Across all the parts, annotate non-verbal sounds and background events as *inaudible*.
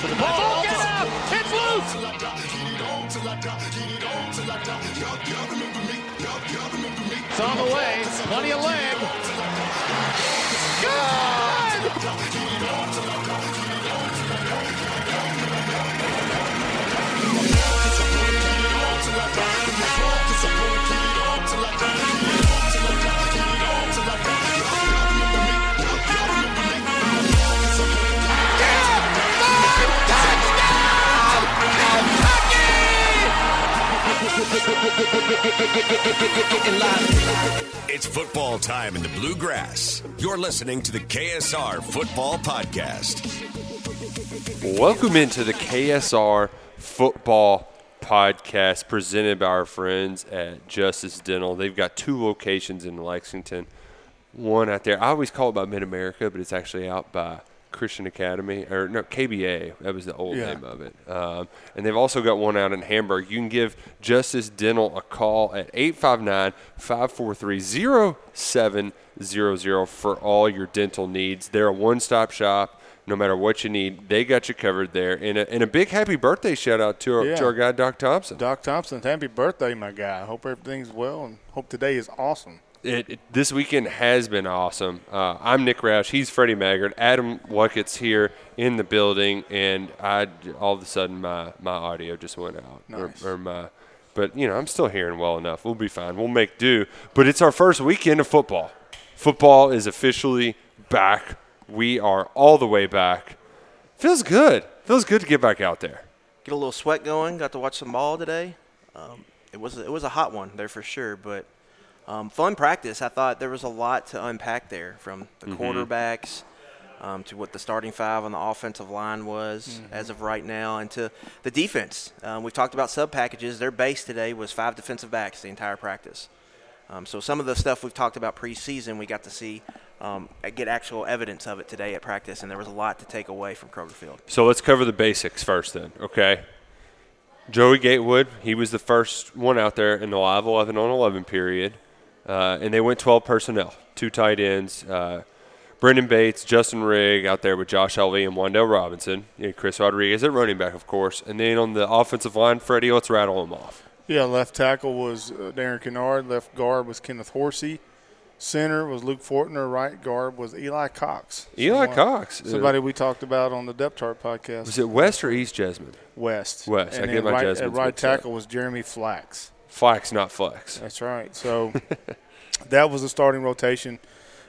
Ball, get up! It's loose! It's on the way. Plenty of leg. It's football time in the bluegrass. You're listening to the KSR Football Podcast. Welcome into the KSR Football Podcast presented by our friends at Justice Dental. They've got two locations in Lexington. One out there, I always call it by Mid America, but it's actually out by Christian Academy, or no, KBA. That was the old Yeah. name of it. Um, and they've also got one out in Hamburg. You can give Justice Dental a call at 859 543 0700 for all your dental needs. They're a one stop shop. No matter what you need, they got you covered there. And a, and a big happy birthday shout out to our, to our guy, Doc Thompson. Doc Thompson, happy birthday, my guy. Hope everything's well and hope today is awesome. It, it- this weekend has been awesome. Uh, I'm Nick Roush. He's Freddie Maggard. Adam Luckett's here in the building, and I all of a sudden my, my audio just went out. Or- Nice. Or, my, but you know I'm still hearing well enough. We'll be fine. We'll make do. But it's our first weekend of football. Football is officially back. We are all the way back. Feels good. Feels good to get back out there. get a little sweat going. Got to watch some ball today. Um, it was it was a hot one there for sure, but um, fun practice. I thought there was a lot to unpack there, from the quarterbacks um, to what the starting five on the offensive line was as of right now, and to the defense. Um, we've talked about sub packages. Their base today was five defensive backs the entire practice. Um, so some of the stuff we've talked about preseason, we got to see um, get actual evidence of it today at practice, and there was a lot to take away from Kroger Field. So let's cover the basics first, then. Okay. Joey Gatewood, he was the first one out there in the live 11 on 11 period, uh, and they went 12 personnel, two tight ends. Uh, Brenden Bates, Justin Rigg out there with Josh Ali and Wan'Dale Robinson, and Chris Rodriguez at running back, of course. And then on the offensive line, Freddie, let's rattle them off. Yeah, left tackle was uh, Darian Kinnard. Left guard was Kenneth Horsey. Center was Luke Fortner. Right guard was Eli Cox. Eli Someone- Cox. uh, Somebody we talked about on the depth chart podcast. was it West or East Jasmine? West? West. I And get then my right, Jasmines At right up. tackle was Jeremy Flax. Flex, not flex. That's right. So *laughs* that was the starting rotation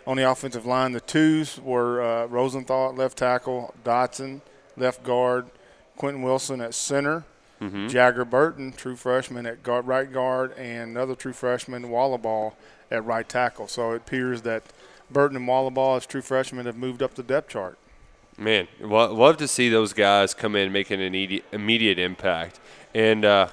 on the offensive line. The twos were uh, Rosenthal at left tackle, Dotson left guard, Quentin Wilson at center, Jager Burton, true freshman at guard, right guard, and another true freshman, Wohlabaugh, at right tackle. So it appears that Burton and Wohlabaugh, as true freshmen, have moved up the depth chart. Man, lo- love to see those guys come in making an immediate, immediate impact. And, uh,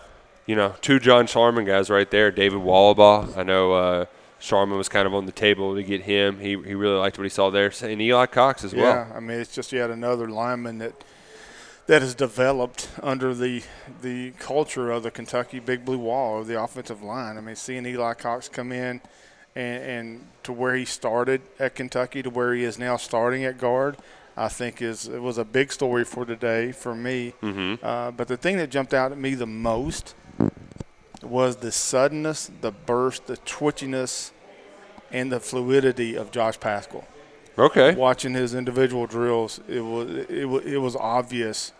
you know, two John Schlarman guys right there. David Wohlabaugh. I know uh, Sharman was kind of on the table to get him. He, he really liked what he saw there. And Eli Cox as well. Yeah, I mean it's just yet another lineman that that has developed under the the culture of the Kentucky Big Blue Wall of the offensive line. I mean, seeing Eli Cox come in and, and to where he started at Kentucky to where he is now starting at guard, I think is it was a big story for today for me. Mm-hmm. Uh, but the thing that jumped out at me the most was the suddenness, the burst, the twitchiness, and the fluidity of Josh Paschal Okay. watching his individual drills, it was it, wa- it was obvious.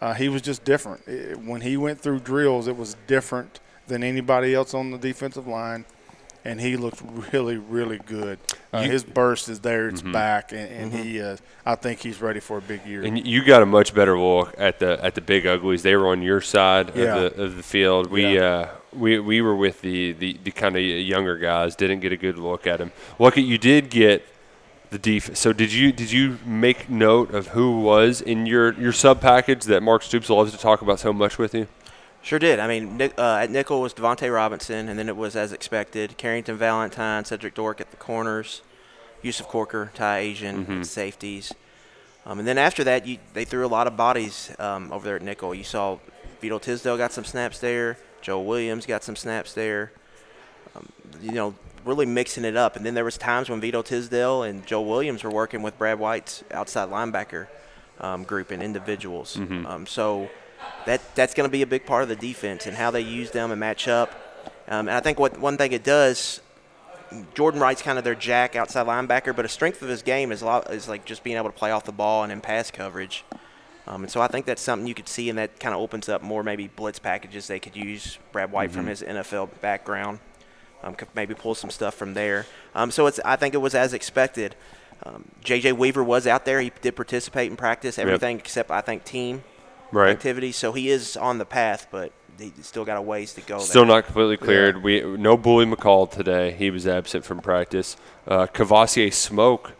Uh, he was just different. It- when he went through drills, it was different than anybody else on the defensive line, and he looked really, really good. Uh, You- his burst is there; it's back, and, and he, uh, I think he's ready for a big year. And you got a much better look at the at the big uglies. They were on your side Yeah. of the of the field. We Yeah. uh, we we were with the, the, the kind of younger guys. Didn't get a good look at him. Look at you did get the defense. So did you did you make note of who was in your your sub package that Mark Stoops loves to talk about so much with you? Sure did. I mean, Nick, uh, at nickel was Devonte Robinson, and then it was as expected Carrington Valentine, Cedrick Dort at the corners, Yusuf Corker, Ty Asian at safeties. Um, and then after that, you, they threw a lot of bodies um, over there at nickel. You saw Vito Tisdale got some snaps there. Joe Williams got some snaps there. um, you know, really mixing it up. And then there was times when Vito Tisdale and Joe Williams were working with Brad White's outside linebacker um, group and individuals. Um, so that that's going to be a big part of the defense and how they use them and match up. Um, and I think what one thing it does, Jordan Wright's kind of their jack outside linebacker, but a strength of his game is a lot is like just being able to play off the ball and in pass coverage. Um, and so I think that's something you could see, and that kind of opens up more maybe blitz packages they could use. Brad White from his NFL background um, could maybe pull some stuff from there. Um, so it's I think it was as expected. Um, J.J. Weaver was out there. He did participate in practice, everything except I think team Right. activities. So he is on the path, but he still got a ways to go. Still there. not completely cleared. We no Bully McCall today. He was absent from practice. Uh, Kavosiey Smoke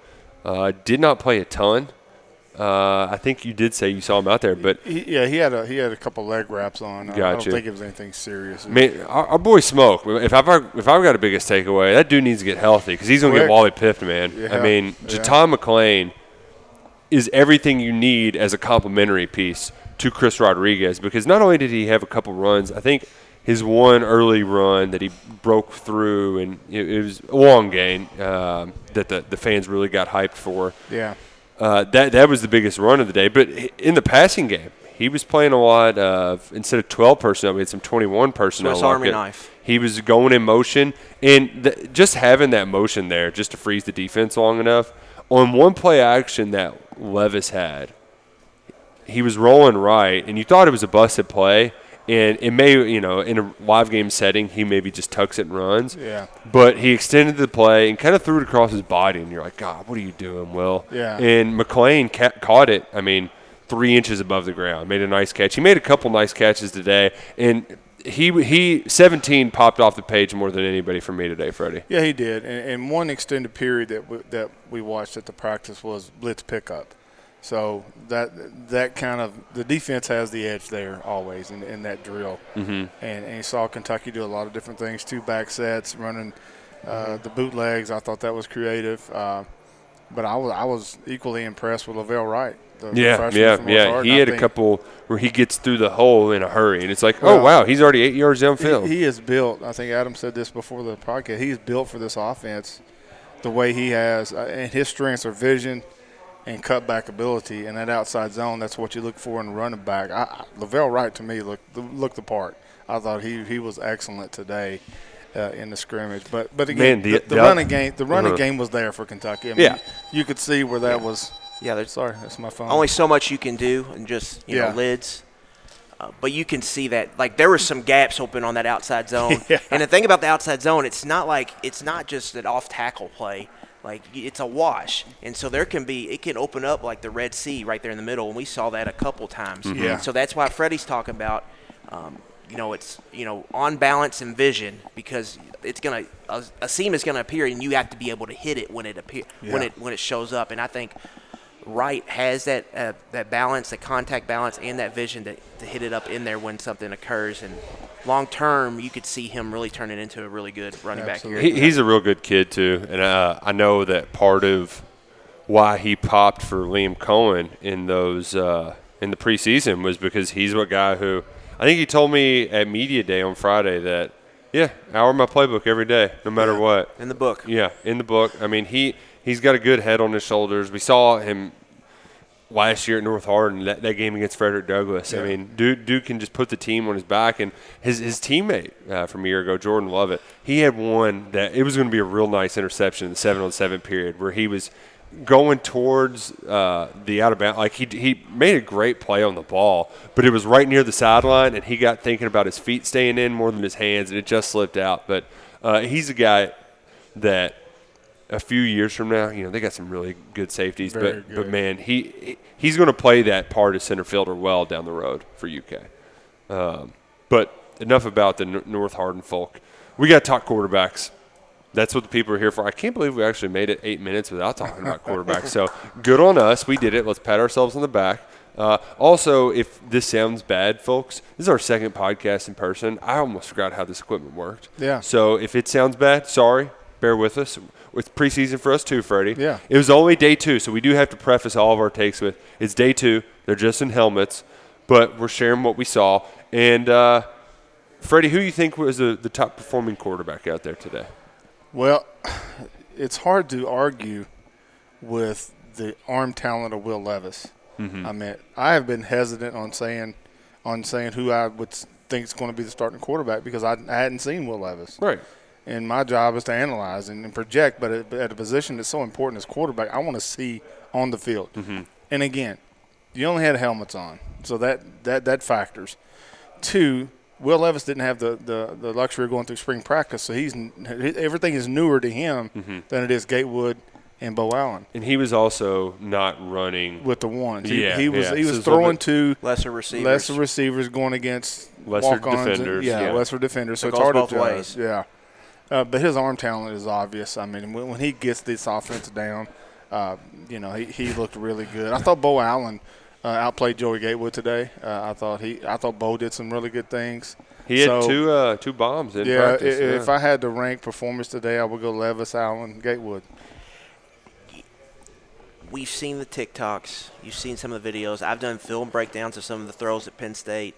uh, did not play a ton. Uh, I think you did say you saw him out there, but He, yeah, he had a he had a couple leg wraps on. I- I Gotcha. don't think it was anything serious. man, our, our boy Smoke. If I've if I've got a biggest takeaway, that dude needs to get healthy because he's gonna get Wally Pipped, man. I Yeah, mean, yeah. JuTahn McClain is everything you need as a complementary piece to Chris Rodriguez because not only did he have a couple runs, I think his one early run that he broke through and it, it was a long game um, that the, the fans really got hyped for. yeah, Uh, that that was the biggest run of the day. But in the passing game, he was playing a lot of instead of 12 personnel, we had some 21 personnel. Swiss Army knife. He was going in motion, and th- just having that motion there, just to freeze the defense long enough. On one play action that Levis had, he was rolling right, and you thought it was a busted play. And it may, you know, in a live game setting, he maybe just tucks it and runs. Yeah. But he extended the play and kind of threw it across his body, and you're like, God, what are you doing, Will? Yeah. And McClain ca- caught it. I mean, three inches above the ground, made a nice catch. He made a couple nice catches today, and he he 17 popped off the page more than anybody for me today, Freddie. yeah, he did. And, and one extended period that we, that we watched at the practice was blitz pickup. So that that kind of the defense has the edge there always in, in that drill. Mm-hmm. And, and you saw Kentucky do a lot of different things: two back sets, running uh, the bootlegs. I thought that was creative. Uh, but I was I was equally impressed with La'Vell Wright. Yeah, yeah, from yeah. He had a couple where he gets through the hole in a hurry, and it's like, oh wow, he's already eight yards downfield. He, he is built. I think Adam said this before the podcast. He is built for this offense, the way he has, uh, and his strengths are vision and cutback ability, and that outside zone. That's what you look for in a running back. I, I, La'Vell Wright to me looked looked the part. I thought he he was excellent today. Uh, in the scrimmage, but but again, Man, the- the, the, the- running game, the running Uh-huh. game was there for Kentucky. I mean, Yeah. you could see where that was. Yeah, there's Sorry, that's my phone. only so much you can do and just you Yeah. know lids. Uh, but you can see that like there were some gaps open on that outside *laughs* zone. Yeah. And the thing about the outside zone, it's not like it's not just an off tackle play. Like it's a wash, and so there can be it can open up like the Red Sea right there in the middle, and we saw that a couple times. Yeah. So that's why Freddie's talking about, um, you know, it's you know on balance and vision because it's gonna a, a seam is gonna appear, and you have to be able to hit it when it appear when it when it shows up. And I think Wright has that uh, that balance, that contact balance, and that vision to, to hit it up in there when something occurs. And long term, you could see him really turn it into a really good running back here. He, he's a real good kid too, and uh, I know that part of why he popped for Liam Coen in those uh, in the preseason was because he's a guy who I think he told me at media day on Friday that yeah, hour my playbook every day, no matter Yeah. what. in the book. Yeah, in the book. I mean, he he's got a good head on his shoulders. We saw him last year at North Hardin, that, that game against Frederick Douglass. I mean, dude, dude can just put the team on his back. And his his teammate uh, from a year ago, Jordan Lovett, he had one that it was going to be a real nice interception in the seven on seven period where he was going towards uh, the out of bounds. Like he he made a great play on the ball, but it was right near the sideline, and he got thinking about his feet staying in more than his hands, and it just slipped out. But uh, he's a guy that a few years from now, you know, they got some really good safeties, Very but but man, he he's going to play that part of center fielder well down the road for UK. Um, but enough about the North Hardin folk. We got to talk quarterbacks. That's what the people are here for. I can't believe we actually made it eight minutes without talking about quarterbacks. So good on us. We did it. Let's pat ourselves on the back. Uh, also, if this sounds bad, folks, this is our second podcast in person. I almost forgot how this equipment worked. Yeah. So if it sounds bad, sorry. Bear with us. It's preseason for us too, Freddie. Yeah. It was only day two, so we do have to preface all of our takes with it's day two. They're just in helmets, but we're sharing what we saw. And uh, Freddie, who you think was the, the top performing quarterback out there today? Well, it's hard to argue with the arm talent of Will Levis. Mm-hmm. I mean, I have been hesitant on saying on saying who I would think is going to be the starting quarterback because I, I hadn't seen Will Levis. Right. And my job is to analyze and, and project, but at, at a position that's so important as quarterback, I want to see on the field. Mm-hmm. And again, you only had helmets on, so that that that factors. Two, Will Levis didn't have the, the, the luxury of going through spring practice, so he's everything is newer to him Mm-hmm. than it is Gatewood and Beau Allen And he was also not running with the ones. He, Yeah, he was yeah. he was it's a little throwing to Lesser receivers. lesser receivers going against Lesser walk-ons and- defenders, yeah, yeah. lesser defenders. So, So it's it hard to both judge. Yeah, uh, but his arm talent is obvious. I mean, when, when he gets this offense down, uh, you know, he, he looked really good. I thought Beau Allen uh, outplayed Joey Gatewood today. Uh, I thought he I thought Bo did some really good things. He had two uh, two bombs in Yeah, practice. if yeah. I had to rank performance today, I would go Levis, Allen, Gatewood. We've seen the TikToks. You've seen some of the videos. I've done film breakdowns of some of the throws at Penn State.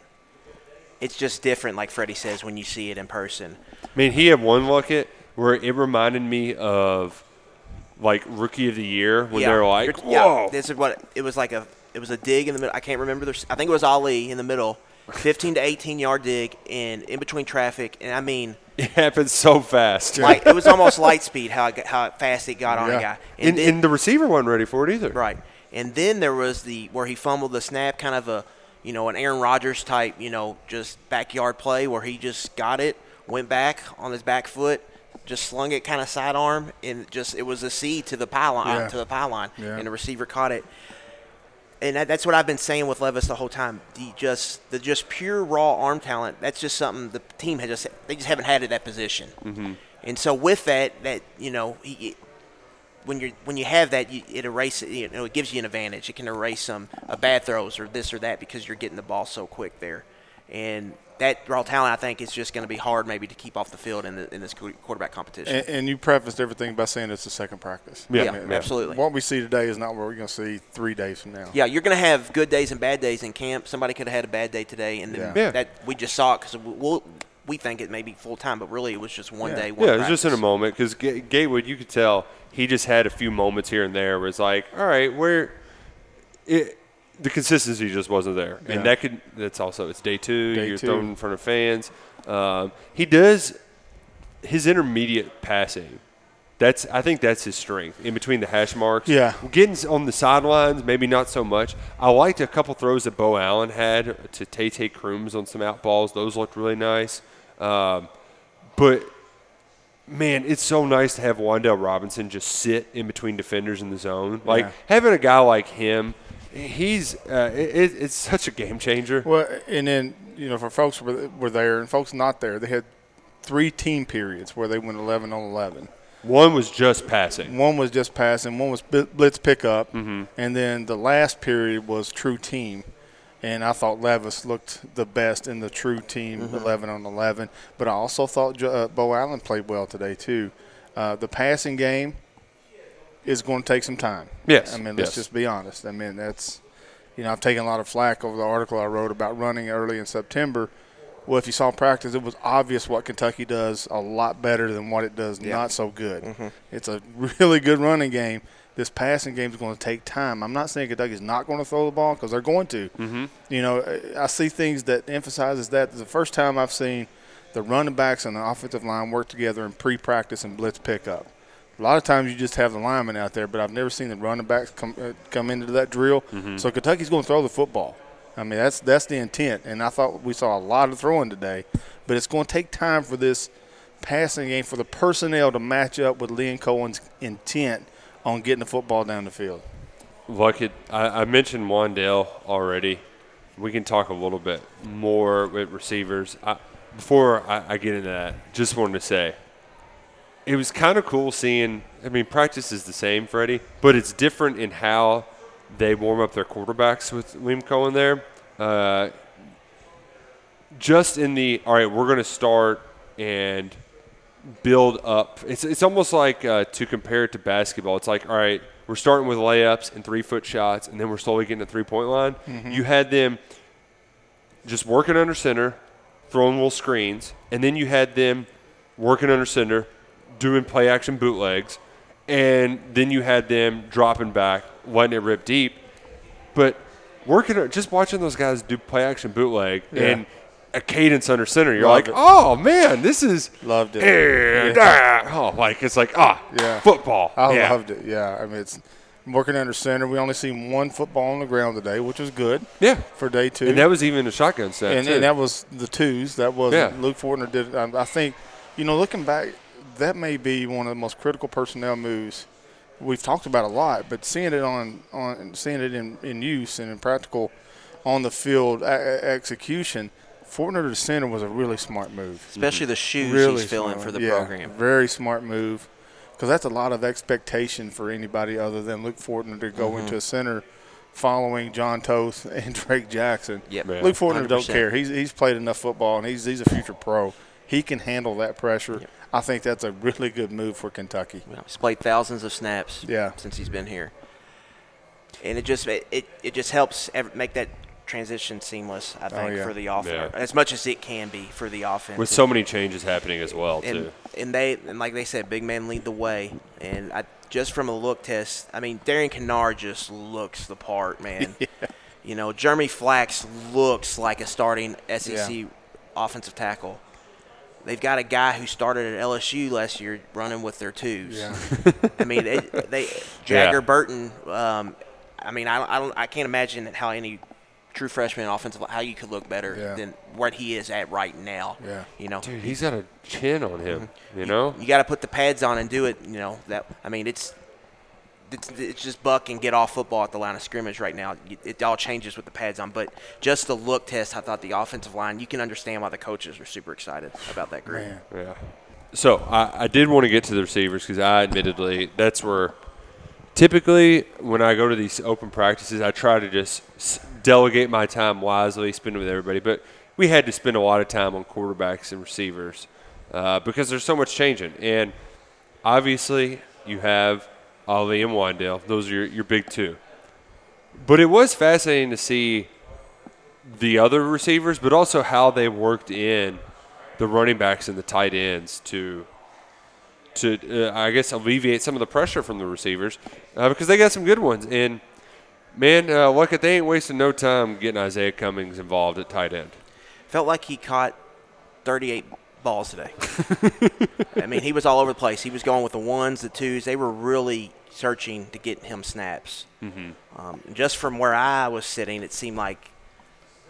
It's just different, like Freddie says, when you see it in person. I mean, he had one look at where it reminded me of like rookie of the year when they're like, You're- yeah, "Whoa!" this is what it was like a it was a dig in the middle. I can't remember. The, I think it was Ali in the middle, 15 to 18 yard dig, and in between traffic. And I mean, *laughs* It happened so fast. like it was almost *laughs* light speed how it got, how fast it got on Yeah. a guy. and, then- and the receiver wasn't ready for it either. Right. And then there was the where he fumbled the snap, kind of a, you know, an Aaron Rodgers type, you know, just backyard play where he just got it, went back on his back foot, just slung it kind of sidearm, and just it was a C to the pylon Yeah. to the pylon, Yeah. and the receiver caught it. And that, that's what I've been saying with Levis the whole time. The just the just pure raw arm talent. That's just something the team has just they just haven't had at that position. Mm-hmm. And so with that, that you know, he, when you when you have that, you, it erases. You know, it gives you an advantage. It can erase some uh, bad throws or this or that because you're getting the ball so quick there. And that raw talent, I think, is just going to be hard maybe to keep off the field in, the, in this quarterback competition. And, and you prefaced everything by saying it's the second practice. Yeah, yeah, absolutely. What we see today is not what we're going to see three days from now. Yeah, you're going to have good days and bad days in camp. Somebody could have had a bad day today, and then Yeah. Yeah. that we just saw it because we'll, we think it may be full time, but really it was just one Yeah. day. One Yeah, it was just in a moment because Ga- Gatewood, you could tell he just had a few moments here and there where it's like, all right, where it, the consistency just wasn't there, Yeah. and that could that's also it's day two. Day you're two. thrown in front of fans. Um, he does his intermediate passing. That's I think that's his strength in between the hash marks. Yeah. getting on the sidelines, maybe not so much. I liked a couple throws that Beau Allen had to Tay Tay Crooms on some out balls. Those looked really nice. Um, but man, it's so nice to have Wan'Dale Robinson just sit in between defenders in the zone. Like Yeah. having a guy like him, he's uh, it, it's such a game changer. Well, and then you know, for folks were, were there and folks not there, they had three team periods where they went 11 on 11. One was just passing. One was just passing, one was blitz pickup, Mm-hmm. and then the last period was true team. And I thought Levis looked the best in the true team, Mm-hmm. 11 on 11. But I also thought uh, Beau Allen played well today, too. Uh, the passing game is going to take some time. Yes, I mean, let's yes. just be honest. I mean, that's, you know, I've taken a lot of flack over the article I wrote about running early in September. Well, if you saw practice, it was obvious what Kentucky does a lot better than what it does not so good. Mm-hmm. It's a *laughs* really good running game. This passing game is going to take time. I'm not saying Kentucky's not going to throw the ball because they're going to. Mm-hmm. You know, I- see things that emphasizes that. The first time I've seen the running backs and the offensive line work together in pre-practice and blitz pickup. A lot of times you just have the linemen out there, but I've never seen the running backs come uh, come into that drill. So Kentucky's going to throw the football. I mean, that's that's the intent, and I thought we saw a lot of throwing today, but it's going to take time for this passing game for the personnel to match up with Liam Coen's intent on getting the football down the field. Like it, I, I mentioned Wan'Dale already. We can talk a little bit more with receivers. I, before I, I get into that, just wanted to say it was kind of cool seeing. I mean, practice is the same, Freddie, but it's different in how they warm up their quarterbacks with Liam Coen there. Uh, just in the all right, we're going to start and build up. It's it's almost like uh, to compare it to basketball. It's like all right, we're starting with layups and three foot shots, and then we're slowly getting to three point line. You had them just working under center, throwing little screens, and then you had them working under center, doing play action bootlegs, and then you had them dropping back, letting it rip deep. But working, just watching those guys do play action bootleg Yeah. and a cadence under center, you're Loved like, it. oh man, this is Loved it. and, Yeah. ah, oh, like it's like ah, Yeah. football. I yeah. loved it. Yeah, I mean, it's working under center. We only seen one football on the ground today, which was good Yeah, for day two. and that was even a shotgun set and, too. and that was the twos. That was Yeah. Luke Fortner did. Um, I think, you know, looking back, that may be one of the most critical personnel moves we've talked about a lot. But seeing it on on seeing it in, in use and in practical on the field execution, Fortner to center was a really smart move. Especially the shoes Really he's filling for the Yeah, program. Very smart move, because that's a lot of expectation for anybody other than Luke Fortner to go Mm-hmm. into a center following Jon Toth *laughs* and Drake Jackson. Yep. Yeah. Luke Fortner don't care. He's he's played enough football and he's he's a future pro. He can handle that pressure. I think that's a really good move for Kentucky. You know, he's played thousands of snaps Yeah. since he's been here, and it just it, it, it just helps ev- make that transition seamless. I think Oh, yeah. for the offense, Yeah. as much as it can be for the offense. with so many changes happening as well and too. and they and like they said, big man lead the way. And I just from a look test, I mean, Darian Kinnard just looks the part, man. *laughs* You know, Jeremy Flax looks like a starting SEC Yeah. offensive tackle. They've got a guy who started at LSU last year running with their twos. Yeah. I mean, it, they *laughs* Jager Yeah. Burton. Um, I mean, I, I don't, I can't imagine how any true freshman offensive how you could look better Yeah. than what he is at right now. Yeah. You know, Dude, he's got a chin on him. Mm-hmm. You know. you got to put the pads on and do it. You know that. I mean, it's it's, it's just buck and get off football at the line of scrimmage right now. It, it all changes with the pads on, but just the look test, I thought the offensive line. You can understand why the coaches are super excited about that group. Man. Yeah. So I, I did want to get to the receivers because I admittedly that's where typically when I go to these open practices I try to just s- delegate my time wisely, spend it with everybody. But we had to spend a lot of time on quarterbacks and receivers uh, because there's so much changing. And obviously you have Ali and Wan'Dale; those are your, your big two. But it was fascinating to see the other receivers, but also how they worked in the running backs and the tight ends to to uh, I guess alleviate some of the pressure from the receivers uh, because they got some good ones. And man, uh, look at they ain't wasting no time getting Izayah Cummings involved at tight end. Felt like he caught 38 balls today. *laughs* I mean, he was all over the place. He was going with the ones, the twos. They were really searching to get him snaps. Mm-hmm. Um, just from where I was sitting, it seemed like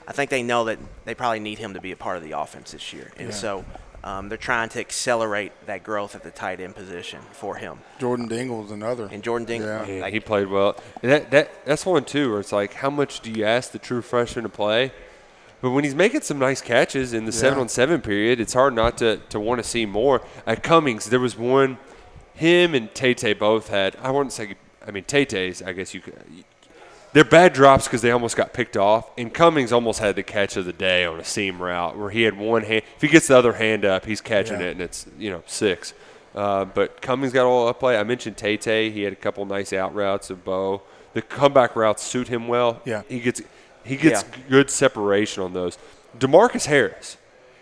I think they know that they probably need him to be a part of the offense this year, and Yeah. so um, they're trying to accelerate that growth at the tight end position for him. Jordan Dingle Dingle's another. And Jordan Dingle, Yeah. Man, like, he played well. And that that that's one too where it's like how much do you ask the true freshman to play? But when he's making some nice catches in the seven on seven period, it's hard not to, to want to see more. At Cummings, there was one, him and Tate both had. I wouldn't say. I mean, Tate's. I guess you could. They're bad drops because they almost got picked off. And Cummings almost had the catch of the day on a seam route where he had one hand. If he gets the other hand up, he's catching Yeah. it, and it's you know six. Uh, but Cummings got all up play. I mentioned Tate. He had a couple nice out routes of Beau. The comeback routes suit him well. Yeah. he gets he gets Yeah. good separation on those. Demarcus Harris.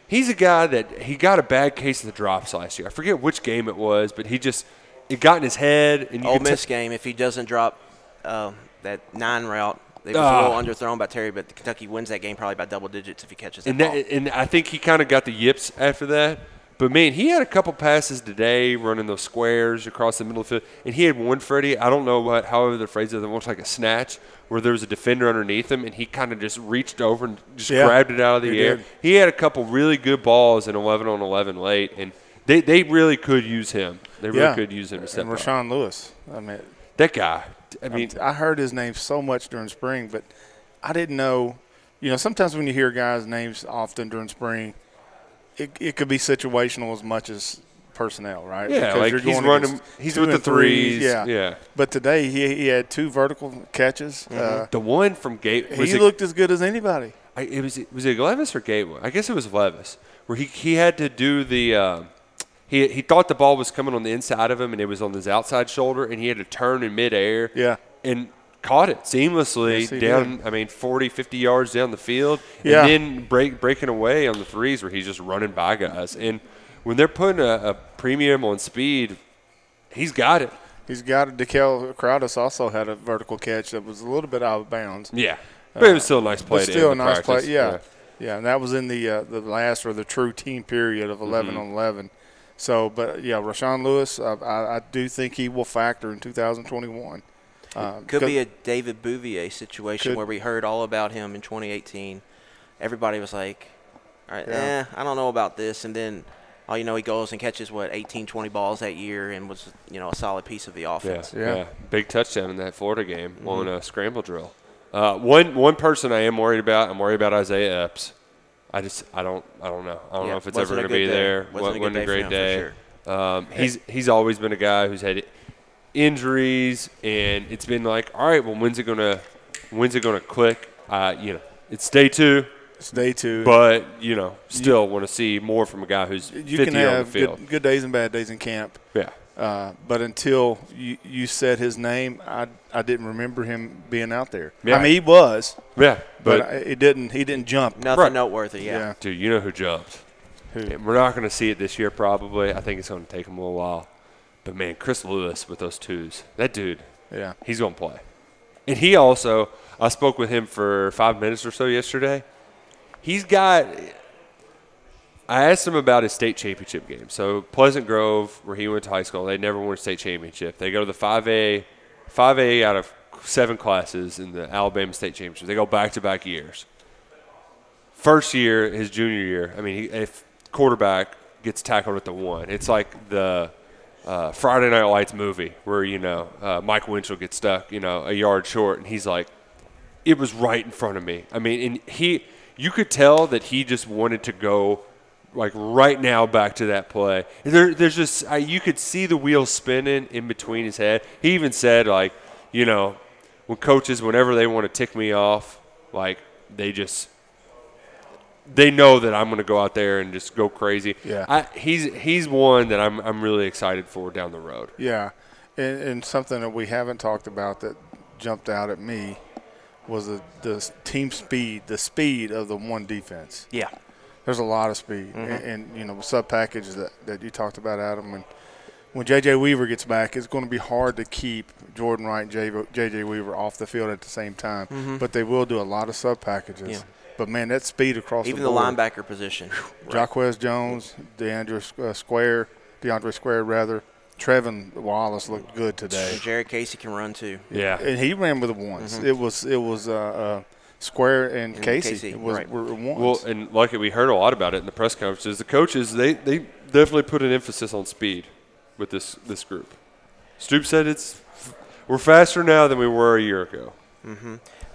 He's a guy that he got a bad case of the drops last year. I forget which game it was, but he just it got in his head. And you Ole could t- Miss game, if he doesn't drop uh, that nine route, it was Ah. a little underthrown by Terry, but Kentucky wins that game probably by double digits if he catches that and ball. that, and I think he kind of got the yips after that. But man, he had a couple passes today running those squares across the middle of the field, and he had one Freddie. I don't know what, however the phrase is, almost like a snatch, where there was a defender underneath him, and he kind of just reached over and just Yeah, grabbed it out of the he air. did. He had a couple really good balls in 11 on 11 late, and they, they really could use him. They really yeah. could use him to step and up. Rahsaan Lewis. I mean, That guy. I mean, I heard his name so much during spring, but I didn't know. You know, sometimes when you hear guys' names often during spring, it, it could be situational as much as personnel, right? yeah, Because like you're he's running. He's with the threes, threes. Yeah, yeah. But today he, he had two vertical catches. Uh, The one from Gate he it- looked as good as anybody. I, it was was it Levis or Gatewood? I guess it was Levis, where he, he had to do the uh, he he thought the ball was coming on the inside of him and it was on his outside shoulder and he had to turn in midair. Yeah. And caught it seamlessly Yes, down. I mean, 40, 50 yards down the field, Yeah. and then break breaking away on the threes where he's just running by guys. And when they're putting a, a premium on speed, he's got it. He's got it. DeKel Crowdus also had a vertical catch that was a little bit out of bounds. Yeah, but it was still a nice play. But to still a nice practice. play. Yeah. yeah, and that was in the uh, the last or the true team period of 11 Mm-hmm. on 11. So, but yeah, Rahsaan Lewis, uh, I, I do think he will factor in 2021. Uh, Could because- be a David Bouvier situation Could- where we heard all about him in 2018. Everybody was like, all right, Yeah. eh, I don't know about this. And then, all you know, he goes and catches, what, 18, 20 balls that year and was, you know, a solid piece of the Yeah, offense. yeah, Yeah. Big touchdown in that Florida game Mm-hmm. on a scramble drill. Uh, one one person I am worried about. I'm worried about Isaiah Epps. I just I don't I don't know. I don't Yeah, know if it's wasn't ever going to be day. there. Wasn't a Wa- good wasn't day a great him, day. for Um, he's he's always been a guy who's had injuries, and it's been like, all right, well, when's it gonna when's it gonna click? Uh, you know, it's day two, it's day two. but you know, still want to see more from a guy who's you 50 can on the have field. good, good days and bad days in camp. Yeah, Uh, but until you, you said his name, I, I didn't remember him being out there. Yeah. I mean, he was, yeah, but, but, it didn't. He didn't jump. Nothing Right. noteworthy, yeah. Yeah. dude, you know who jumped? Who? And we're not going to see it this year, probably. I think it's going to take him a little while. But man, Chris Lewis with those twos, that dude, Yeah. he's going to play. And he also, I spoke with him for five minutes or so yesterday. He's got. I asked him about his state championship game. So Pleasant Grove, where he went to high school, they never won a state championship. They go to the 5A, 5A out of seven classes in the Alabama state championship. They go back to back years. First year, his junior year, I mean, he, if quarterback gets tackled at the one, it's like the uh, Friday Night Lights movie where you know uh, Mike Winchell gets stuck, you know, a yard short, and he's like, it was right in front of me. I mean, and he, you could tell that he just wanted to go, like right now, back to that play. There, there's just I, you could see the wheels spinning in between his head. He even said like, you know, when coaches, whenever they want to tick me off, like they just. They know that I'm going to go out there and just go crazy. Yeah. I, he's he's one that I'm I'm really excited for down the road. Yeah, and, and something that we haven't talked about that jumped out at me was the, the team speed, the speed of the one defense. Yeah. There's a lot of speed, and, and you know sub packages that, that you talked about, Adam. And when JJ Weaver gets back, it's going to be hard to keep Jordan Wright and JJ Weaver off the field at the same time. But they will do a lot of sub packages. Yeah. But man, that speed across Even the the linebacker position. Jaquez Jones, DeAndre uh, Square, DeAndre Square rather. Trevin Wallace looked good today. And Jared Casey can run too. Yeah. and he ran with the ones. It was it was uh, uh, Square and, And Casey, Casey, was right. were ones. Well, and like we heard a lot about it in the press conferences, the coaches they, they definitely put an emphasis on speed with this this group. Stoop said it's we're faster now than we were a year ago.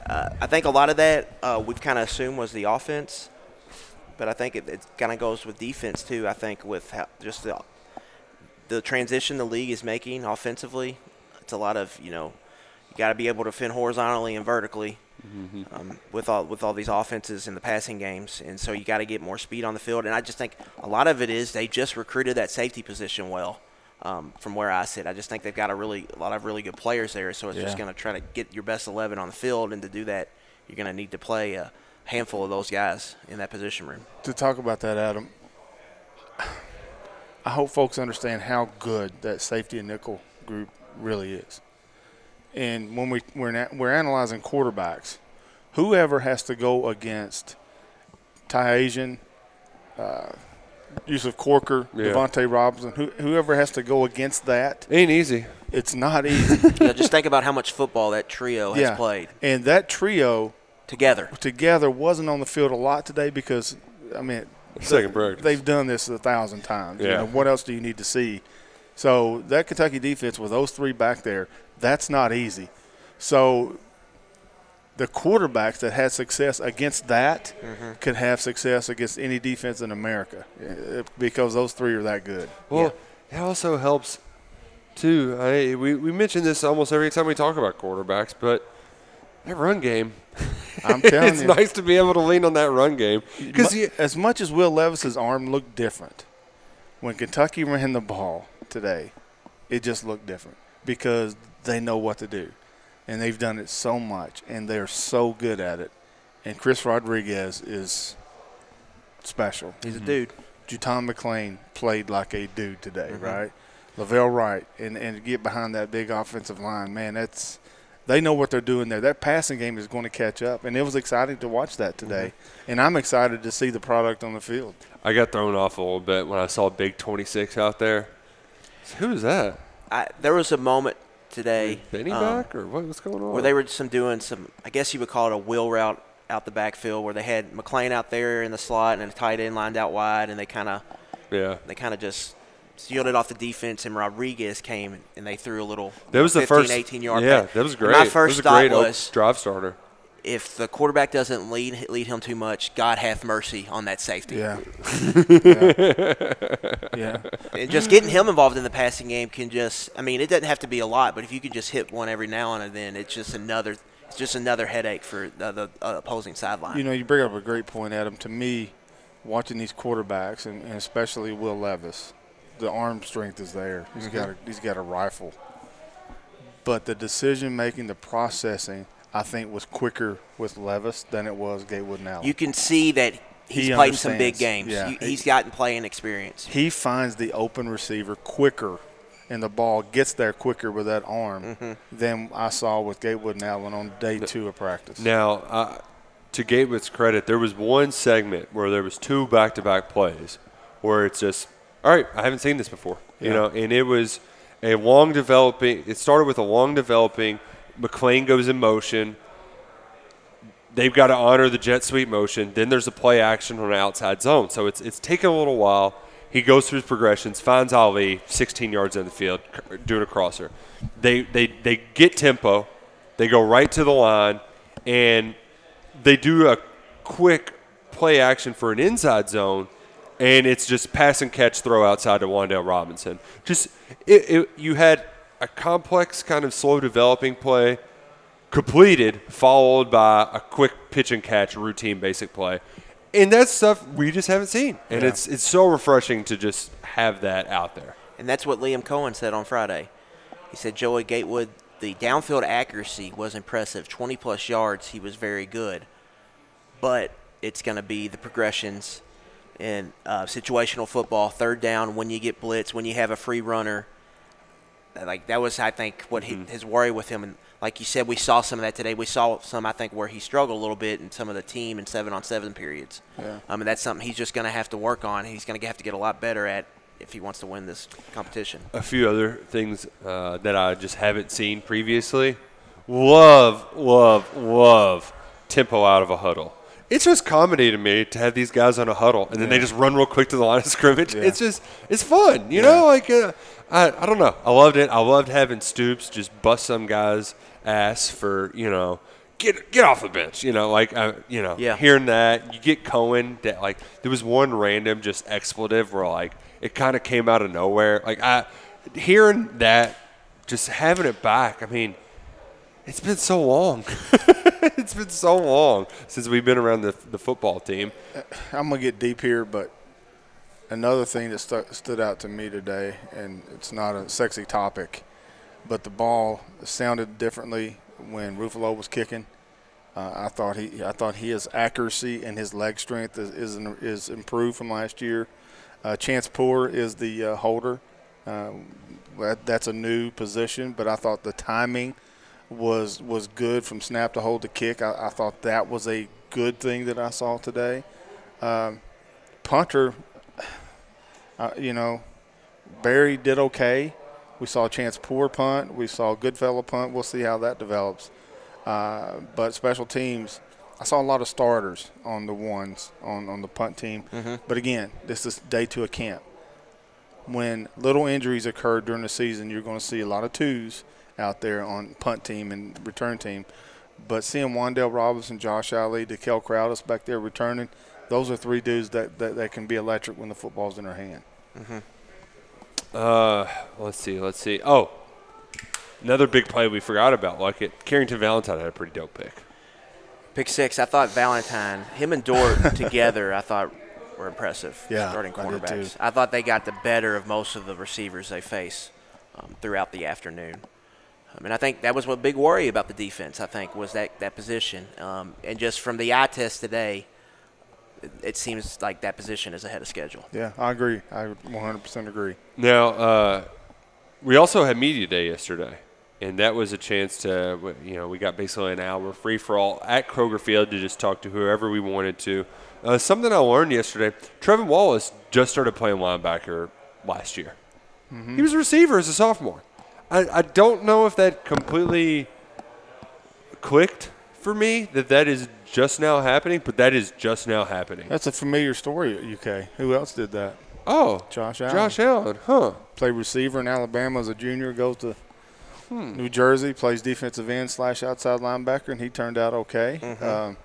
Uh, I think a lot of that uh, we've kind of assumed was the offense, but I think it, it kind of goes with defense too. I think with how, just the the transition the league is making offensively, it's a lot of you know you got to be able to defend horizontally and vertically um, with all with all these offenses and the passing games, and so you got to get more speed on the field. And I just think a lot of it is they just recruited that safety position well. Um, from where I sit, I just think they've got a really a lot of really good players there. So it's just going to try to get your best eleven on the field, and to do that, you're going to need to play a handful of those guys in that position room. to talk about that, Adam, I hope folks understand how good that safety and nickel group really is. And when we we're na- we're analyzing quarterbacks, whoever has to go against Ty Asian, uh, Yusuf Corker, Yeah. Devontae Robinson, who, whoever has to go against that, Ain't easy. it's not *laughs* easy. you know, just think about how much football that trio has yeah, played and that trio together. together wasn't on the field a lot today because I mean Second practice. they've done this a thousand times. You Yeah. know, what else do you need to see? So that Kentucky defense with those three back there, that's not easy. So the quarterbacks that had success against that Mm-hmm. could have success against any defense in America uh, because those three are that good. Well, it also helps too. I, we we mention this almost every time we talk about quarterbacks, but that run game. *laughs* I'm *laughs* telling it's you. nice to be able to lean on that run game because as much as Will Levis's arm looked different when Kentucky ran the ball today, it just looked different because they know what to do. and they've done it so much, and they're so good at it. And Chris Rodriguez is special. He's a dude. JuTahn McClain played like a dude today, Mm-hmm. right? La'Vell Wright, and and to get behind that big offensive line, man, that's they know what they're doing there. That passing game is going to catch up, and it was exciting to watch that today. Mm-hmm. And I'm excited to see the product on the field. I got thrown off a little bit when I saw Big 26 out there. Who is that? I, there was a moment today Benny um, back or what, what's going on? where they were some doing some. I guess you would call it a wheel route out the backfield, where they had McClain out there in the slot and a tight end lined out wide, and they kind of yeah. they kind of just sealed it off the defense, and Rodriguez came and they threw a little. That was the first 18 yard. Yeah, pass. that was And great. My first was a great thought was drive starter. if the quarterback doesn't lead lead him too much, God have mercy on that safety. Yeah. *laughs* yeah. yeah. And just getting him involved in the passing game can just I mean, it doesn't have to be a lot, but if you can just hit one every now and then, it's just another it's just another headache for the, the uh, opposing sideline. You know, you bring up a great point, Adam. To me, watching these quarterbacks, and, and especially Will Levis, the arm strength is there. He's got a, he's got a rifle, but the decision making, the processing, I think, was quicker with Levis than it was Gatewood now. you can see that he's He played some big games. Yeah. You- he's gotten playing experience. he finds the open receiver quicker, and the ball gets there quicker with that arm Mm-hmm. than I saw with Gatewood and Allen on day two of practice. Now, uh, to Gatewood's credit, there was one segment where there was two back-to-back plays where it's just, all right, I haven't seen this before, you Yeah. know, and it was a long developing. It started with a long developing. McClain goes in motion. They've got to honor the jet sweep motion. Then there's a play action on an outside zone. So it's it's taken a little while. He goes through his progressions, finds Ali 16 yards in the field, doing a crosser. They they they get tempo. They go right to the line, and they do a quick play action for an inside zone, and it's just pass and catch throw outside to Wan'Dale Robinson. Just it, it, you had a complex kind of slow developing play completed, followed by a quick pitch and catch routine basic play. And that's stuff we just haven't seen. And Yeah. it's it's so refreshing to just have that out there. And that's what Liam Coen said on Friday. He said Joey Gatewood, the downfield accuracy was impressive. 20 plus yards, he was very good. But it's going to be the progressions in uh, situational football, third down, when you get blitz, when you have a free runner. Like that was, I think, what he, his worry with him. And like you said, we saw some of that today. We saw some, I think, where he struggled a little bit in some of the team and seven on seven periods. Yeah. I mean, that's something he's just going to have to work on. He's going to have to get a lot better at if he wants to win this competition. a few other things uh, that I just haven't seen previously. Love, love, love tempo out of a huddle. It's just comedy to me to have these guys on a huddle and then they just run real quick to the line of scrimmage. It's just it's fun, you know. Like uh, I I don't know. I loved it. I loved having Stoops just bust some guy's ass for you know get get off the bench. You know, like uh, you know Yeah. hearing that you get Coen that like there was one random just expletive where like it kind of came out of nowhere. Like I hearing that, just having it back. I mean, it's been so long. *laughs* it's been so long since we've been around the the football team. I'm gonna get deep here, but another thing that stu- stood out to me today, and it's not a sexy topic, but the ball sounded differently when Ruffolo was kicking. Uh, I thought he, I thought his accuracy and his leg strength is is, is improved from last year. Uh, Chance Poor is the uh, holder. Uh, that, that's a new position, but I thought the timing was was good from snap to hold to kick. I, I thought that was a good thing that I saw today. Um, punter, uh, you know, Barry did okay. We saw a Chance Poor punt. We saw Goodfellow punt. We'll see how that develops. Uh, but special teams, I saw a lot of starters on the ones on, on the punt team. But again, this is day two of camp. When little injuries occur during the season, you're going to see a lot of twos out there on punt team and return team. But seeing Wan'Dale Robinson, Josh Ali, DeKel Crowdus back there returning, those are three dudes that, that, that can be electric when the football's in their hand. Uh, let's see, let's see. Oh, another big play we forgot about. Like it, Carrington Valentine had a pretty dope pick. Pick six, I thought Valentine, him and Dort *laughs* together, I thought were impressive. Yeah, starting I cornerbacks. too. I thought they got the better of most of the receivers they face um, throughout the afternoon. I mean, I think that was what big worry about the defense. I think was that that position, um, and just from the eye test today, it, it seems like that position is ahead of schedule. Yeah, I agree. I 100% agree. Now, uh, we also had media day yesterday, and that was a chance to, you know, we got basically an hour free for all at Kroger Field to just talk to whoever we wanted to. Uh, something I learned yesterday: Trevin Wallace just started playing linebacker last year. He was a receiver as a sophomore. I, I don't know if that completely clicked for me that that is just now happening, but that is just now happening. That's a familiar story at UK. Who else did that? Oh, Josh Allen. Josh Allen, huh? Played receiver in Alabama as a junior, goes to Hmm. New Jersey, plays defensive end slash outside linebacker, and he turned out okay. Mm-hmm. Um,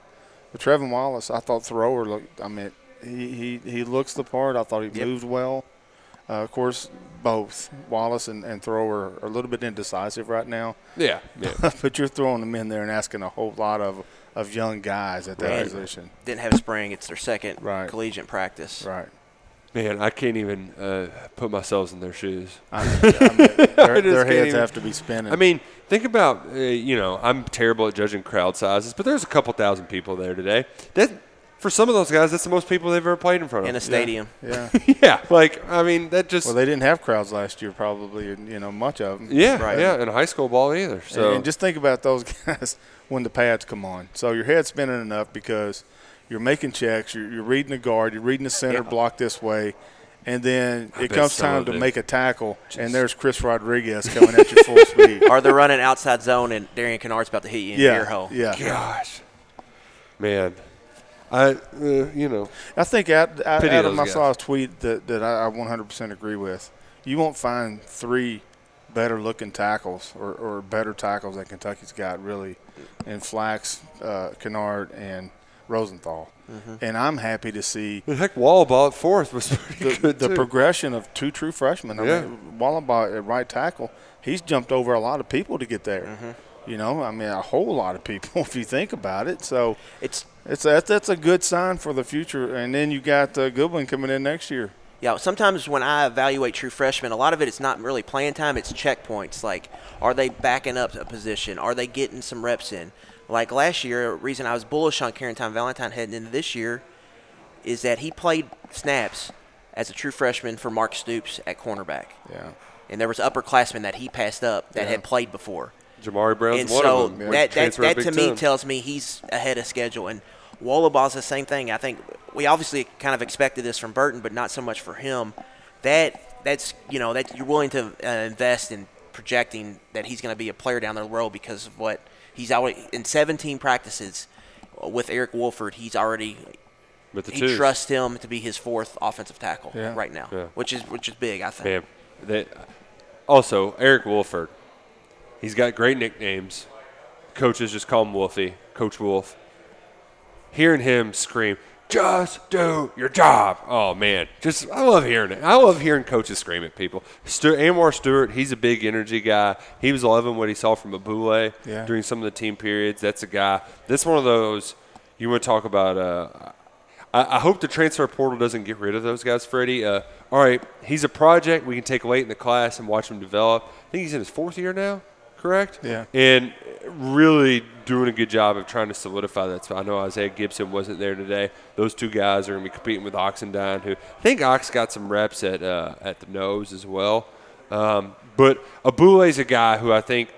but Trevin Wallace, I thought thrower looked. I mean, he he, he looks the part. I thought he Yep. moved well. Uh, of course, both Wallace and, and Thrower are a little bit indecisive right now. Yeah, *laughs* yeah. but you're throwing them in there and asking a whole lot of of young guys at that Right. position. Didn't have spring; it's their second Right. collegiate practice. Right. Man, I can't even uh, put myself in their shoes. I mean, I mean, *laughs* their, I their heads even- have to be spinning. I mean, think about uh, you know I'm terrible at judging crowd sizes, but there's a couple thousand people there today. That for some of those guys, that's the most people they've ever played in front of In a stadium. *laughs* yeah. yeah, like I mean that just Well, they didn't have crowds last year, probably. You know, much of them. yeah Right. yeah in high school ball either. So And, and just think about those *laughs* guys when the pads come on. So your head's spinning enough because you're making checks, you're, you're reading the guard, you're reading the center Yeah. block this way, and then I it comes time to it- make a tackle, Just- and there's Chris Rodriguez coming at you full *laughs* speed. Or they're running outside zone, and Darian Kinnard's about to hit you in yeah, your ear hole. yeah. gosh, man, I uh, you know I think Ad, Ad, Pity Adam, I saw a tweet that, that I, I 100% agree with. You won't find three better looking tackles or, or better tackles that Kentucky's got, really, in Flax, uh, Kinnard, and Rosenthal. Mm-hmm. And I'm happy to see the heck Wohlabaugh at fourth was pretty the, the progression of two true freshmen. I Yeah. mean, Wohlabaugh at right tackle, he's jumped over a lot of people to get there. Mm-hmm. You know, I mean, a whole lot of people *laughs* if you think about it. So It's it's that's, that's a good sign for the future. And then you got uh, Goodwin coming in next year. Yeah, sometimes when I evaluate true freshmen, a lot of it is not really playing time, it's checkpoints. Like, are they backing up a position? Are they getting some reps in? Like last year, a reason I was bullish on Carrington Valentine heading into this year is that he played snaps as a true freshman for Mark Stoops at cornerback. Yeah. And there was upperclassmen that he passed up that Yeah. had played before. Jamari Brown's and one so of them. that, that, Transferred that Big to me tells me he's ahead of schedule. And Wohlabaugh's the same thing. I think we obviously kind of expected this from Burton, but not so much for him. That that's you know that you're willing to uh, invest in projecting that he's going to be a player down the road because of what he's already in 17 practices with Eric Wolford. He's already with the he twos. trusts him to be his fourth offensive tackle Yeah. right now, Yeah. which is which is big. I think. Man, that also Eric Wolford. He's got great nicknames. Coaches just call him Wolfie, Coach Wolf. Hearing him scream, "Just do your job!" Oh man, just I love hearing it. I love hearing coaches scream at people. Stu- Anwar Stewart, he's a big energy guy. He was loving what he saw from Abule Yeah. during some of the team periods. That's a guy. This one of those you want to talk about. Uh, I, I hope the transfer portal doesn't get rid of those guys, Freddie. Uh, all right, he's a project we can take late in the class and watch him develop. I think he's in his fourth year now, correct? Yeah. And really doing a good job of trying to solidify that. So I know Isaiah Gibson wasn't there today. Those two guys are going to be competing with Oxendine, who I think Ox got some reps at uh, at the nose as well. Um, but is a guy who I think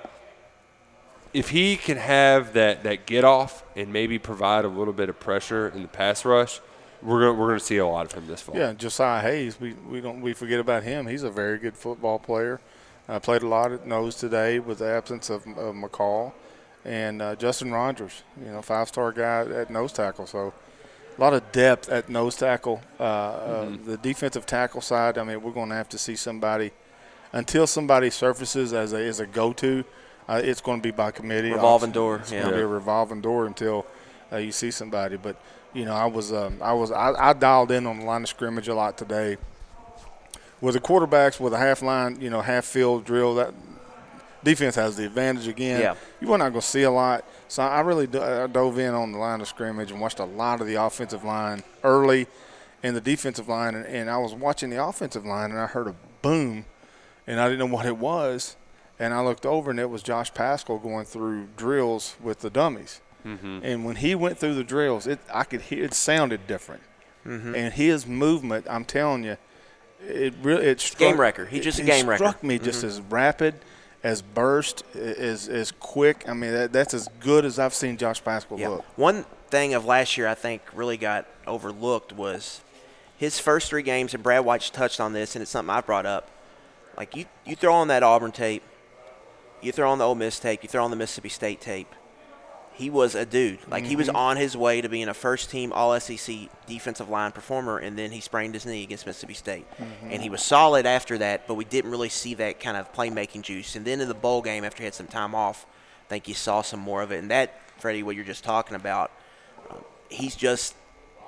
if he can have that, that get off and maybe provide a little bit of pressure in the pass rush, we're going we're going to see a lot of him this fall. Yeah, Josiah Hayes. We we don't we forget about him. He's a very good football player. Uh, played a lot at nose today with the absence of, of McCall and uh, Justin Rogers. You know, five star guy at nose tackle. So a lot of depth at nose tackle. Uh, uh, the defensive tackle side. I mean, we're going to have to see somebody until somebody surfaces as a as a go to. Uh, it's going to be by committee. Revolving door, It's yeah. going to be a revolving door until uh, you see somebody. But you know, I was um, I was I, I dialed in on the line of scrimmage a lot today. With the quarterbacks with a half line, you know, half field drill, that defense has the advantage again. Yeah. You were not going to see a lot. So I really do, I dove in on the line of scrimmage and watched a lot of the offensive line early and the defensive line. And, and I was watching the offensive line and I heard a boom and I didn't know *laughs* what it was. and I looked over and it was Josh Paschal going through drills with the dummies. Mm-hmm. And when he went through the drills, it I could hear it sounded different. And his movement, I'm telling you, it really it struck, game wrecker. He's just a game wrecker. struck me just mm-hmm. as rapid, as burst, as as quick. I mean, that, that's as good as I've seen Josh Paschal Yeah. look. One thing of last year I think really got overlooked was his first three games, and Brad White touched on this, and it's something I brought up. Like you, you throw on that Auburn tape, you throw on the Ole Miss tape, you throw on the Mississippi State tape. He was a dude. Like he was mm-hmm. on his way to being a first-team All-SEC defensive line performer, and then he sprained his knee against Mississippi State, mm-hmm. and he was solid after that. But we didn't really see that kind of playmaking juice. And then in the bowl game, after he had some time off, I think you saw some more of it. And that, Freddie, what you're just talking about, um, he's just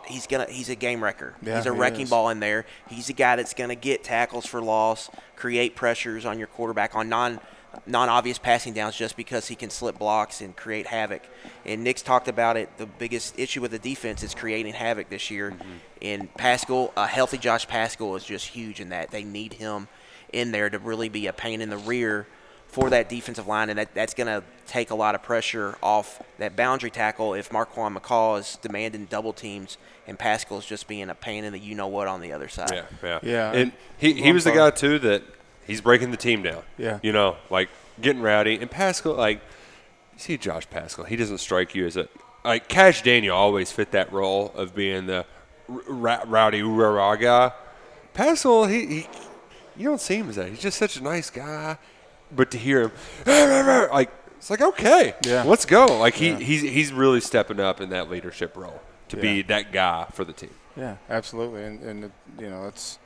he's gonna he's a game wrecker. Yeah, he's a wrecking is. ball in there. He's a guy that's gonna get tackles for loss, create pressures on your quarterback on non non obvious passing downs just because he can slip blocks and create havoc. And Nick's talked about it. The biggest issue with the defense is creating havoc this year. Mm-hmm. And Paschal, a healthy Josh Paschal is just huge in that. They need him in there to really be a pain in the rear for that defensive line, and that, that's going to take a lot of pressure off that boundary tackle if Marquan McCall is demanding double teams and Paschal's just being a pain in the you know what on the other side. Yeah, yeah, Yeah, And and- he, he was the guy too that he's breaking the team down. Yeah. you know, like getting rowdy. And Paschal, like, you see Josh Paschal, he doesn't strike you as a like Cash Daniel always fit that role of being the r- rowdy rah guy. Paschal, he, he you don't see him as that. He's just such a nice guy. But to hear him, like, it's like okay, Yeah. let's go. Like he he's he's really stepping up in that leadership role to be that guy for the team. Yeah, absolutely, and and you know it's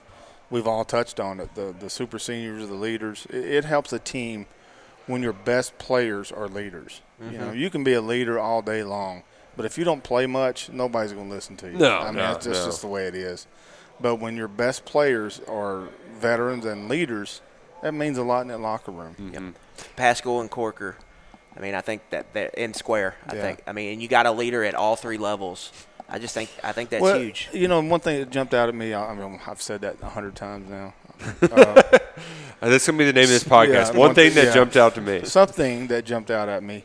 we've all touched on it. The the super seniors, the leaders. It, it helps a team when your best players are leaders. You know, mm-hmm. you can be a leader all day long, but if you don't play much, nobody's going to listen to you. No, I mean no, it's just, no. just the way it is. But when your best players are veterans and leaders, that means a lot in that locker room. Mm-hmm. Yep. Paschal and Corker. I mean, I think that that in square. I Yeah. think. I mean, and you got a leader at all three levels. I just think. I think that's well, huge. You know, one thing that jumped out at me. I I mean, I've said that a hundred times now. *laughs* Uh, that's gonna be the name of this podcast. Yeah, one one thing thing- that yeah. jumped out to me. Something that jumped out at me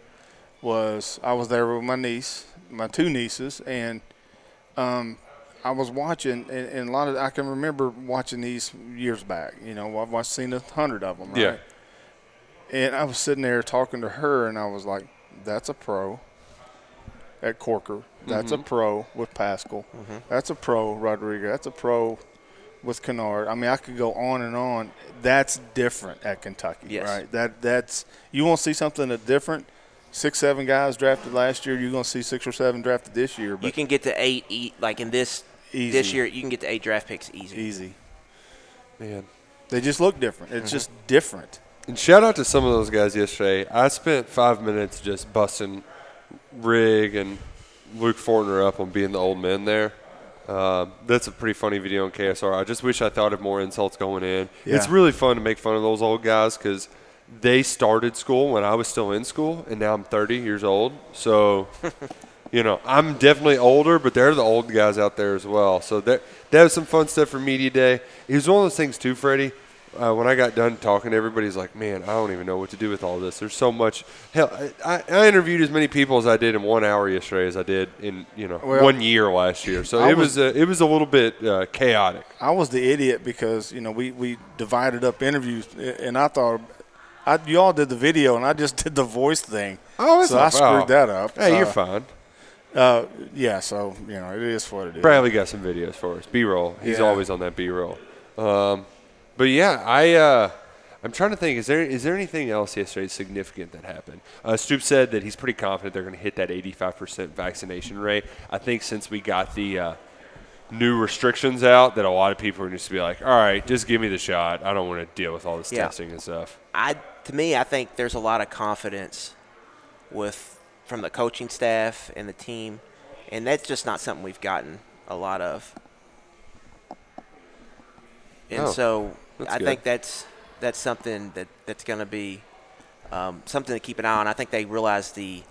was I was there with my niece, my two nieces, and um, I was watching, and, and a lot of I can remember watching these years back. You know, I've watched seen a hundred of them, right? Yeah. And I was sitting there talking to her, and I was like, "That's a pro." At Corker, that's Mm-hmm. a pro with Paschal. That's a pro Rodriguez. That's a pro with Kinnard. I mean, I could go on and on. That's different at Kentucky, Yes. right? That that's you won't see something that different. Six, seven guys drafted last year. You're going to see six or seven drafted this year, but You can get to eight. e- Like in this Easy. this year, you can get to eight draft picks easy. easy. Man. They just look different. It's just different. And shout out to some of those guys yesterday. I spent five minutes just busting Rig and Luke Fortner up on being the old men there. Um, that's a pretty funny video on KSR. I just wish I thought of more insults going in. It's really fun to make fun of those old guys because they started school when I was still in school, and now I'm 30 years old. So, *laughs* you know, I'm definitely older, but they're the old guys out there as well. So that that was some fun stuff for media day. It was one of those things too, Freddie. Uh, when I got done talking, everybody's like, "Man, I don't even know what to do with all this." There's so much. Hell, I, I interviewed as many people as I did in one hour yesterday as I did in you know Well, one year last year. So I it was was- uh, it was a little bit uh, chaotic. I was the idiot because you know we, we divided up interviews, and I thought I, you all did the video, and I just *laughs* did the voice thing. Oh, so I screwed oh. that up. Hey, you're Uh, fine. Uh, yeah, so you know it is what it is. Bradley got some videos for us. B-roll. He's Yeah. always on that B-roll. Um, but yeah, I uh, I'm trying to think. Is there is there anything else yesterday significant that happened? Uh, Stoop said that he's pretty confident they're going to hit that 85% vaccination rate. I think since we got the uh, new restrictions out, that a lot of people are just to be like, all right, just give me the shot. I don't want to deal with all this Yeah. testing and stuff. I to me, I think there's a lot of confidence with from the coaching staff and the team, and that's just not something we've gotten a lot of. And Oh, so that's I good. think that's that's something that that's going to be um, something to keep an eye on. I think they realize the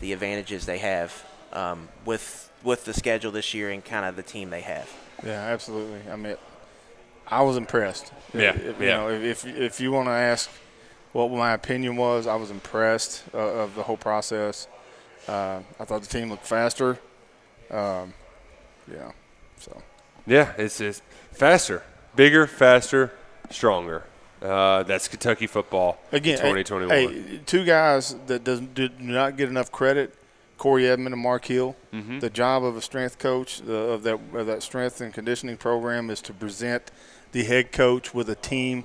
the advantages they have um, with with the schedule this year and kind of the team they have. Yeah, absolutely. I mean, I was impressed. Yeah, If, yeah. You know, if if, if you want to ask what my opinion was. I was impressed uh, of the whole process. Uh, I thought the team looked faster. Um, yeah, so Yeah, it's, it's faster, bigger, faster, stronger. Uh, that's Kentucky football. again, 2021. Hey, two guys that doesn't do not get enough credit: Corey Edmond and Mark Hill. Mm-hmm. The job of a strength coach uh, of that of that strength and conditioning program is to present the head coach with a team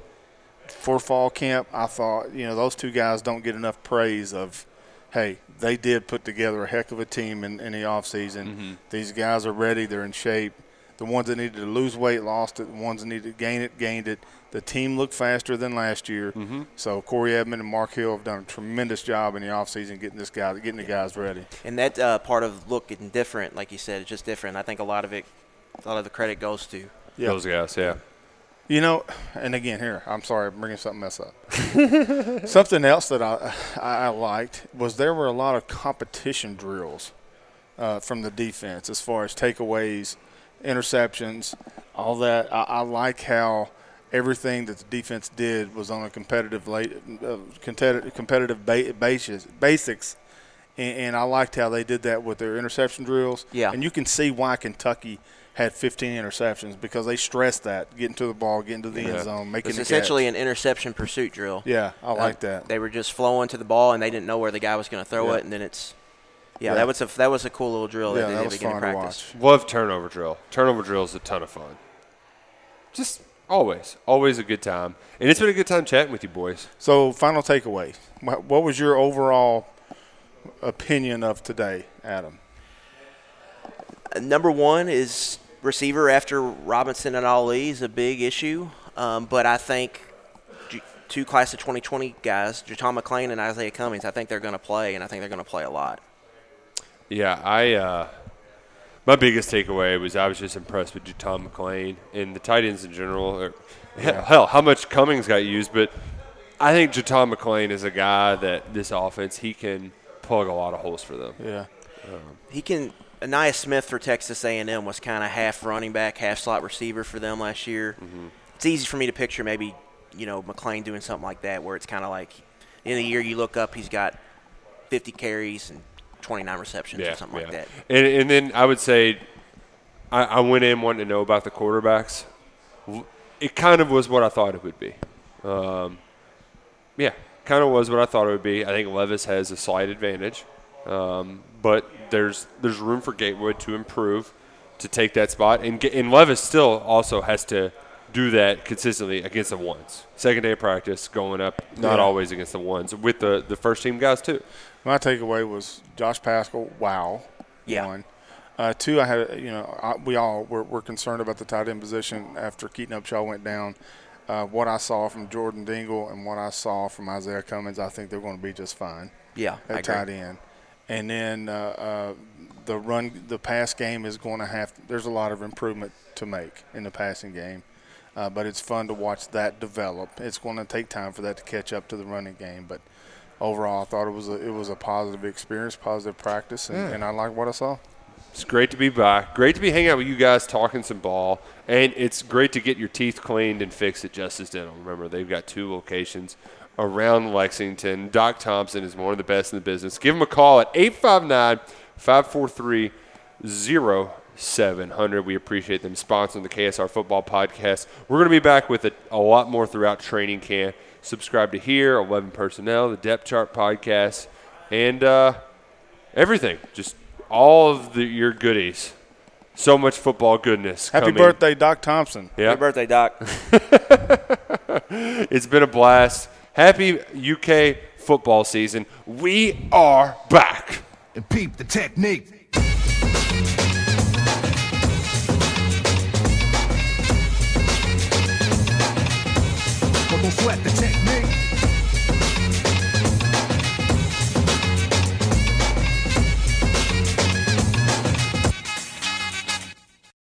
for fall camp. I thought you know those two guys don't get enough praise of. Hey, they did put together a heck of a team in, in the offseason. Mm-hmm. These guys are ready. They're in shape. The ones that needed to lose weight lost it. The ones that needed to gain it gained it. The team looked faster than last year. Mm-hmm. So Corey Edmond and Mark Hill have done a tremendous job in the offseason getting this guy, getting the guys ready. And that uh, part of looking different, like you said, it's just different. I think a lot of it, a lot of the credit goes to. Yeah. Those guys, yeah. You know, and again, here I'm sorry, I'm bringing something else up. *laughs* something else that I, I I liked was there were a lot of competition drills uh, from the defense as far as takeaways, interceptions, all that. I, I like how everything that the defense did was on a competitive late, uh, competitive competitive ba- basis basics. And, and I liked how they did that with their interception drills. Yeah. And you can see why Kentucky had 15 interceptions because they stressed that getting to the ball, getting to the Yeah. end zone, making It's essentially catch. an interception pursuit drill. Yeah, I like Uh, that. They were just flowing to the ball, and they didn't know where the guy was going to throw Yeah. it, and then it's. Yeah, Yeah. that was a that was a cool little drill yeah, that they that did was at fun to practice. watch. Love turnover drill. Turnover drill is a ton of fun. Just always, always a good time. And it's been a good time chatting with you boys. So, final takeaway. What what was your overall opinion of today, Adam? Uh, Number one is receiver after Robinson and Ali is a big issue, um, but I think two class of 2020 guys, JuTahn McClain and Izayah Cummings, I think they're going to play, and I think they're going to play a lot. Yeah, I uh, my biggest takeaway was I was just impressed with Tom McClain and the tight ends in general. Or, *laughs* Hell, how much Cummings got used, but I think JuTahn McClain is a guy that this offense he can plug a lot of holes for them. Yeah. He can. Ainias Smith for Texas A&M was kind of half running back, half slot receiver for them last year. It's easy for me to picture maybe you know McClain doing something like that, where it's kind of like in the year you look up, he's got 50 carries and 29 receptions or something like that. And, and then I would say I, I went in wanting to know about the quarterbacks. It kind of was what I thought it would be. Um, yeah, kind of was what I thought it would be. I think Levis has a slight advantage, um, but there's there's room for Gatewood to improve to take that spot, and and Levis still also has to do that consistently against the ones. Second day of practice, going up, not Yeah. always against the ones with the the first team guys too. My takeaway was Josh Paschal. Wow. Yeah. One. Uh, two, I had you know I, we all were, were concerned about the tight end position after Keaton Upshaw went down. Uh, what I saw from Jordan Dingle and what I saw from Izayah Cummings, I think they're going to be just fine Yeah, I at agree. tight end. And then uh, uh, the run, the pass game is going to have. There's a lot of improvement to make in the passing game, uh, but it's fun to watch that develop. It's going to take time for that to catch up to the running game, but overall, I thought it was a it was a positive experience, positive practice, and, and I like what I saw. It's great to be back. Great to be hanging out with you guys, talking some ball, and it's great to get your teeth cleaned and fixed at Justice Dental. Remember, they've got two locations around Lexington. Doc Thompson is one of the best in the business. Give him a call at 859 543 0700. We appreciate them sponsoring the KSR Football Podcast. We're going to be back with a, a lot more throughout training camp. Subscribe to here, 11 Personnel, the Depth Chart Podcast, and uh, everything. Just all of the, your goodies. So much football goodness. Happy coming. birthday, Doc Thompson. Yeah. Happy birthday, Doc. *laughs* It's been a blast. Happy UK football season. We are back. And peep the technique. But don't sweat the technique.